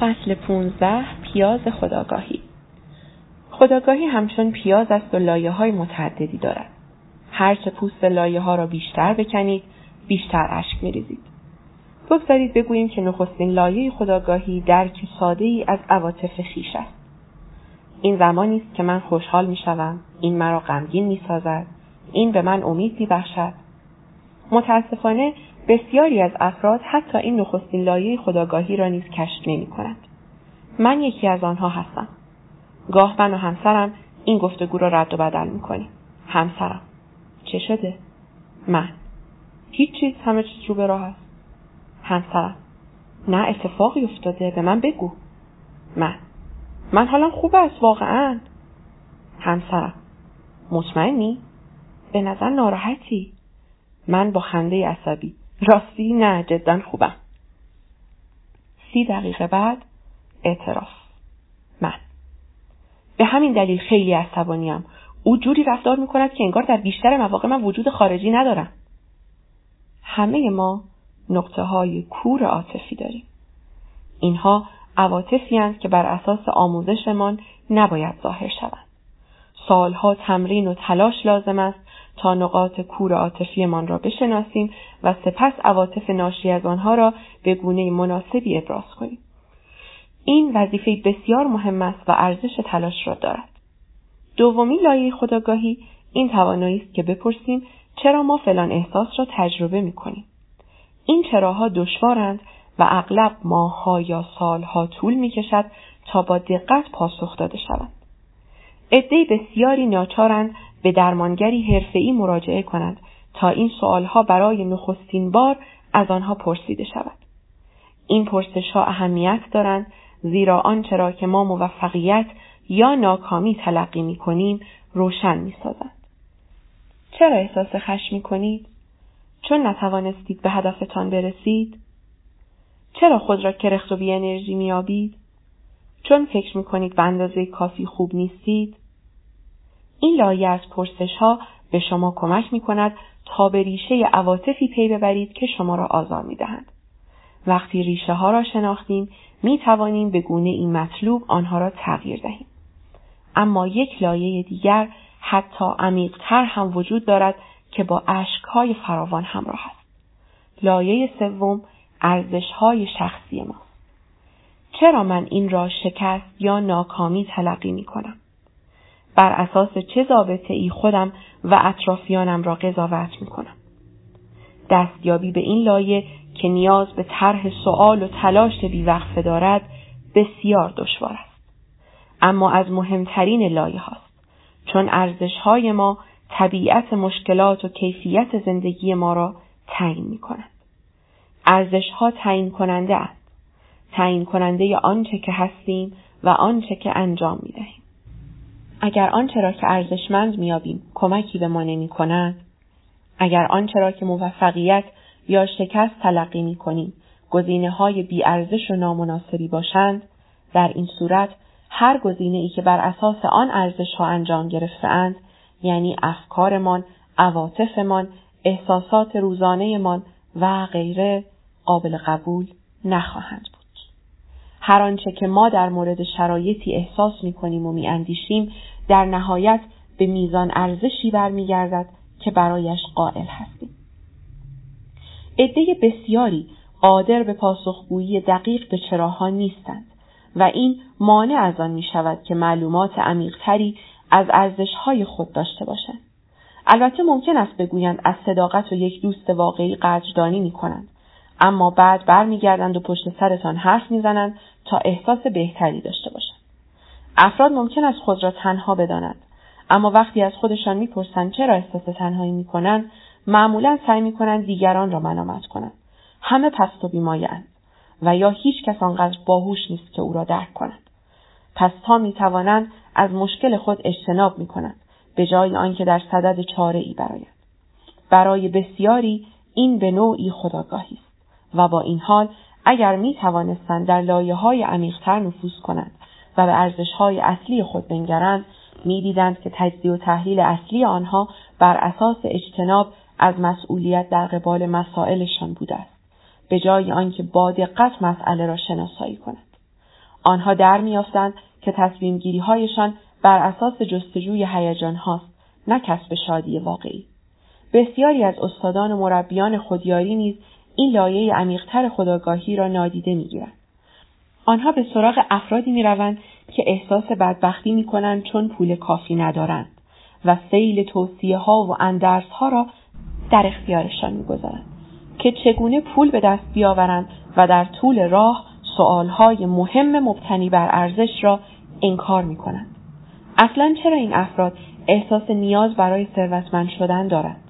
فصل 15 پیاز خداگاهی خداگاهی همچون پیاز است و لایه های متعددی دارد. هرچه پوست لایه ها را بیشتر بکنید، بیشتر اشک میریزید. بگذارید بگوییم که نخستین لایه خداگاهی درک ساده ای از عواطف خیش است. این زمانی است که من خوشحال می شوم، این مرا غمگین می سازد، این به من امید می بخشد. متاسفانه بسیاری از افراد حتی این نخستین لایه خداگاهی را نیز کشف نمی کند. من یکی از آنها هستم. گاه من و همسرم این گفتگو را رد و بدل می کنیم. همسرم. چه شده؟ من. هیچ چیز همه چیز رو به راه است. همسرم. نه اتفاقی افتاده به من بگو. من. من حالا خوب است واقعا. همسرم. مطمئنی؟ به نظر ناراحتی. من با خنده عصبی. راستی نه جدا خوبم. سی دقیقه بعد اعتراف. من. به همین دلیل خیلی عصبانیم. او جوری رفتار می کند که انگار در بیشتر مواقع من وجود خارجی ندارم. همه ما نقطه های کور عاطفی داریم. اینها عواطفی که بر اساس آموزشمان نباید ظاهر شوند. سالها تمرین و تلاش لازم است تا نقاط کور عاطفیمان را بشناسیم و سپس عواطف ناشی از آنها را به گونه مناسبی ابراز کنیم. این وظیفه بسیار مهم است و ارزش تلاش را دارد. دومی لایه خداگاهی این توانایی است که بپرسیم چرا ما فلان احساس را تجربه می کنیم. این چراها دشوارند و اغلب ماهها یا سالها طول می کشد تا با دقت پاسخ داده شوند. عده بسیاری ناچارند به درمانگری حرفه‌ای مراجعه کنند تا این سوالها برای نخستین بار از آنها پرسیده شود. این پرسش ها اهمیت دارند زیرا آنچه را که ما موفقیت یا ناکامی تلقی می کنیم روشن می سازند. چرا احساس خشم می کنید؟ چون نتوانستید به هدفتان برسید؟ چرا خود را کرخت و بی انرژی می آبید؟ چون فکر می کنید به اندازه کافی خوب نیستید؟ این لایه از پرسش ها به شما کمک می کند تا به ریشه عواطفی پی ببرید که شما را آزار می دهند. وقتی ریشه ها را شناختیم می توانیم به گونه این مطلوب آنها را تغییر دهیم. اما یک لایه دیگر حتی عمیقتر هم وجود دارد که با های فراوان همراه است. لایه سوم ارزش های شخصی ما. چرا من این را شکست یا ناکامی تلقی می کنم؟ بر اساس چه ضابطه ای خودم و اطرافیانم را قضاوت می کنم؟ دستیابی به این لایه که نیاز به طرح سوال و تلاش بیوقفه دارد بسیار دشوار است. اما از مهمترین لایه هاست چون ارزش های ما طبیعت مشکلات و کیفیت زندگی ما را تعیین می کنند. ارزش ها تعیین کننده است. تعیین کننده آنچه که هستیم و آنچه که انجام می دهیم. اگر آنچه را که ارزشمند میابیم کمکی به ما نمی کند، اگر آنچه را که موفقیت یا شکست تلقی می کنیم گزینه های بیارزش و نامناسبی باشند در این صورت هر گزینه ای که بر اساس آن ارزش ها انجام گرفتهاند یعنی افکارمان، عواطفمان، احساسات روزانهمان و غیره قابل قبول نخواهند بود. هر آنچه که ما در مورد شرایطی احساس می کنیم و می اندیشیم در نهایت به میزان ارزشی برمیگردد که برایش قائل هستیم. عده بسیاری قادر به پاسخگویی دقیق به چراها نیستند و این مانع از آن می شود که معلومات عمیقتری از ارزشهای خود داشته باشند. البته ممکن است بگویند از صداقت و یک دوست واقعی قدردانی می کنند. اما بعد برمیگردند و پشت سرتان حرف می‌زنند تا احساس بهتری داشته باشند. افراد ممکن است خود را تنها بدانند اما وقتی از خودشان می‌پرسند چرا احساس تنهایی می‌کنند معمولا سعی می‌کنند دیگران را منامت کنند. همه پست و بیمایند و یا هیچ کس آنقدر باهوش نیست که او را درک کند. پس تا می‌توانند از مشکل خود اجتناب می‌کنند به جای آنکه در صدد چاره ای برایند. برای بسیاری این به نوعی خداگاهی است و با این حال اگر می توانستند در لایه های عمیقتر نفوذ کنند و به ارزش های اصلی خود بنگرند می‌دیدند که تجزیه و تحلیل اصلی آنها بر اساس اجتناب از مسئولیت در قبال مسائلشان بوده است به جای آنکه با دقت مسئله را شناسایی کنند آنها در میافتند که تصمیم گیری هایشان بر اساس جستجوی هیجان هاست نه کسب شادی واقعی. بسیاری از استادان و مربیان خودیاری نیز این لایه عمیقتر خداگاهی را نادیده می‌گیرند. آنها به سراغ افرادی می‌روند که احساس بدبختی می‌کنند چون پول کافی ندارند و سیل توصیه ها و اندرس ها را در اختیارشان می‌گذارند که چگونه پول به دست بیاورند و در طول راه سؤالهای مهم مبتنی بر ارزش را انکار می کنند. اصلا چرا این افراد احساس نیاز برای ثروتمند شدن دارند؟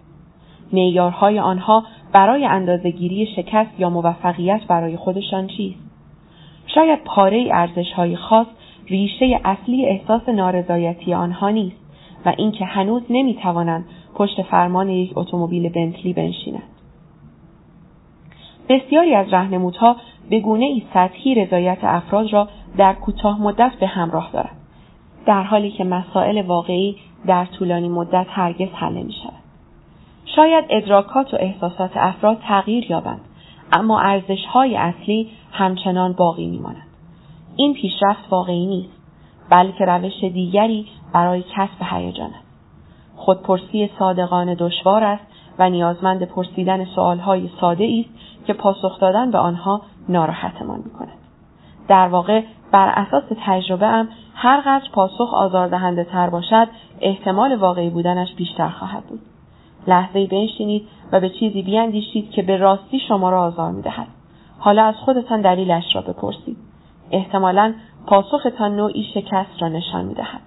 معیارهای آنها برای اندازهگیری شکست یا موفقیت برای خودشان چیست؟ شاید پاره ارزش های خاص ریشه اصلی احساس نارضایتی آنها نیست و اینکه هنوز نمی توانند پشت فرمان یک اتومبیل بنتلی بنشینند. بسیاری از رهنمودها به گونه ای سطحی رضایت افراد را در کوتاه مدت به همراه دارد در حالی که مسائل واقعی در طولانی مدت هرگز حل نمی شود. شاید ادراکات و احساسات افراد تغییر یابند اما ارزش های اصلی همچنان باقی می ماند. این پیشرفت واقعی نیست بلکه روش دیگری برای کسب هیجان است. خودپرسی صادقانه دشوار است و نیازمند پرسیدن سوالهای ساده است که پاسخ دادن به آنها ناراحتمان می کند. در واقع بر اساس تجربه ام هر قدر پاسخ آزاردهنده تر باشد احتمال واقعی بودنش بیشتر خواهد بود. لحظه بنشینید و به چیزی بیاندیشید که به راستی شما را آزار می دهد. حالا از خودتان دلیلش را بپرسید. احتمالا پاسختان نوعی شکست را نشان می دهد.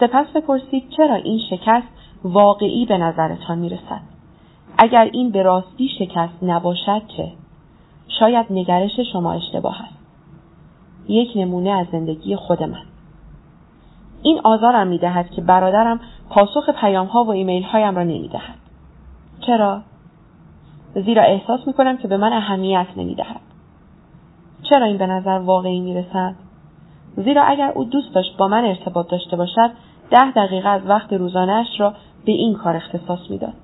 سپس بپرسید چرا این شکست واقعی به نظرتان می رسد. اگر این به راستی شکست نباشد چه؟ شاید نگرش شما اشتباه است. یک نمونه از زندگی خود من. این آزارم می دهد که برادرم پاسخ پیام ها و ایمیل هایم را نمی دهد. چرا؟ زیرا احساس می کنم که به من اهمیت نمی دهد. چرا این به نظر واقعی می رسد؟ زیرا اگر او دوست داشت با من ارتباط داشته باشد ده دقیقه از وقت روزانهش را به این کار اختصاص می‌داد.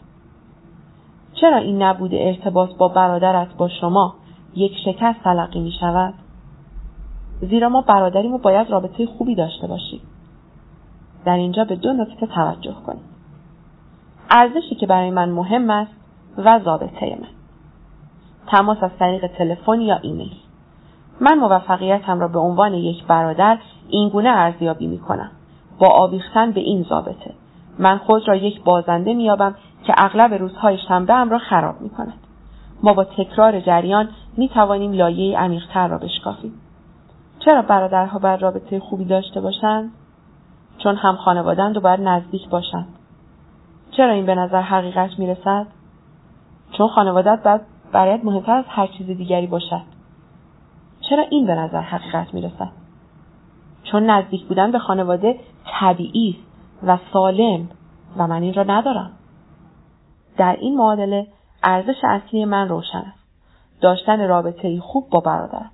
چرا این نبود ارتباط با برادرت با شما یک شکست تلقی می شود؟ زیرا ما برادریم و باید رابطه خوبی داشته باشیم. در اینجا به دو نکته توجه کنید. ارزشی که برای من مهم است و ضابطه من. تماس از طریق تلفن یا ایمیل. من موفقیتم را به عنوان یک برادر اینگونه ارزیابی می کنم. با آویختن به این ضابطه. من خود را یک بازنده میابم که اغلب روزهای شنبه هم را خراب می کند. ما با تکرار جریان می توانیم لایه عمیقتر را بشکافیم. چرا برادرها باید رابطه خوبی داشته باشند؟ چون هم خانوادند و باید نزدیک باشند. چرا این به نظر حقیقت می رسد؟ چون خانوادت باید برایت مهمتر از هر چیز دیگری باشد. چرا این به نظر حقیقت می رسد؟ چون نزدیک بودن به خانواده طبیعی است و سالم و من این را ندارم. در این معادله ارزش اصلی من روشن است. داشتن رابطه خوب با برادرم.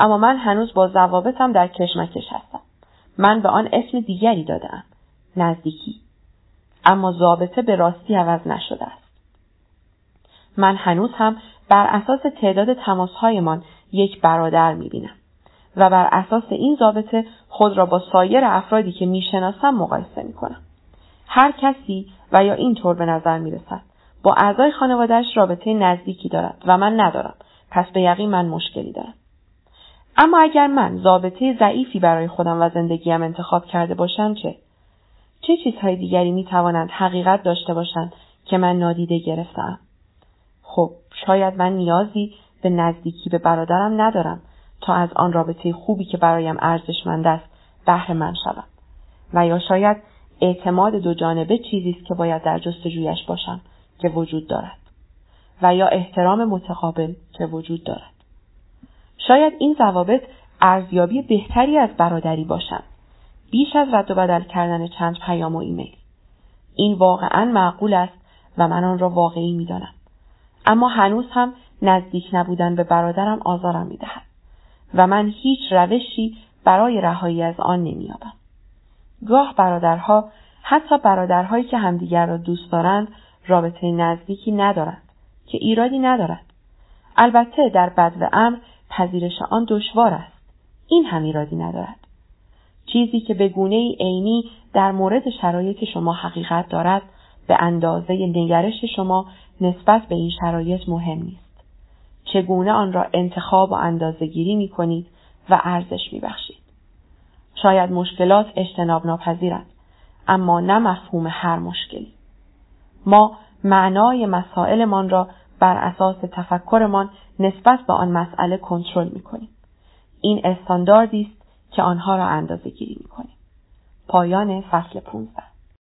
اما من هنوز با ضوابطم در کشمکش هستم. من به آن اسم دیگری دادم. نزدیکی. اما ضابطه به راستی عوض نشده است. من هنوز هم بر اساس تعداد تماسهایمان یک برادر می‌بینم و بر اساس این ضابطه خود را با سایر افرادی که می‌شناسم مقایسه می‌کنم. هر کسی و یا اینطور به نظر می‌رسد با اعضای خانوادهش رابطه نزدیکی دارد و من ندارم پس به یقین من مشکلی دارم اما اگر من ضابطه ضعیفی برای خودم و زندگیم انتخاب کرده باشم چه؟ چه چیزهای دیگری می توانند حقیقت داشته باشند که من نادیده گرفتم خب شاید من نیازی به نزدیکی به برادرم ندارم تا از آن رابطه خوبی که برایم ارزشمند است بهره من شوم. و یا شاید اعتماد دو جانبه چیزی است که باید در جستجویش باشم که وجود دارد. و یا احترام متقابل که وجود دارد. شاید این ضوابط ارزیابی بهتری از برادری باشند. بیش از رد و بدل کردن چند پیام و ایمیل. این واقعا معقول است و من آن را واقعی می‌دانم. اما هنوز هم نزدیک نبودن به برادرم آزارم می‌دهد و من هیچ روشی برای رهایی از آن نمییابم. گاه برادرها حتی برادرهایی که همدیگر را دوست دارند رابطه نزدیکی ندارند که ایرادی ندارد البته در بد امر پذیرش آن دشوار است این هم ایرادی ندارد چیزی که به گونه عینی در مورد شرایط شما حقیقت دارد به اندازه نگرش شما نسبت به این شرایط مهم نیست. چگونه آن را انتخاب و اندازه گیری می کنید و ارزش می بخشید. شاید مشکلات اجتناب ناپذیرند اما نه مفهوم هر مشکلی. ما معنای مسائلمان را بر اساس تفکرمان نسبت به آن مسئله کنترل می کنیم. این استانداردی است که آنها را اندازه گیری می کنیم. پایان فصل 15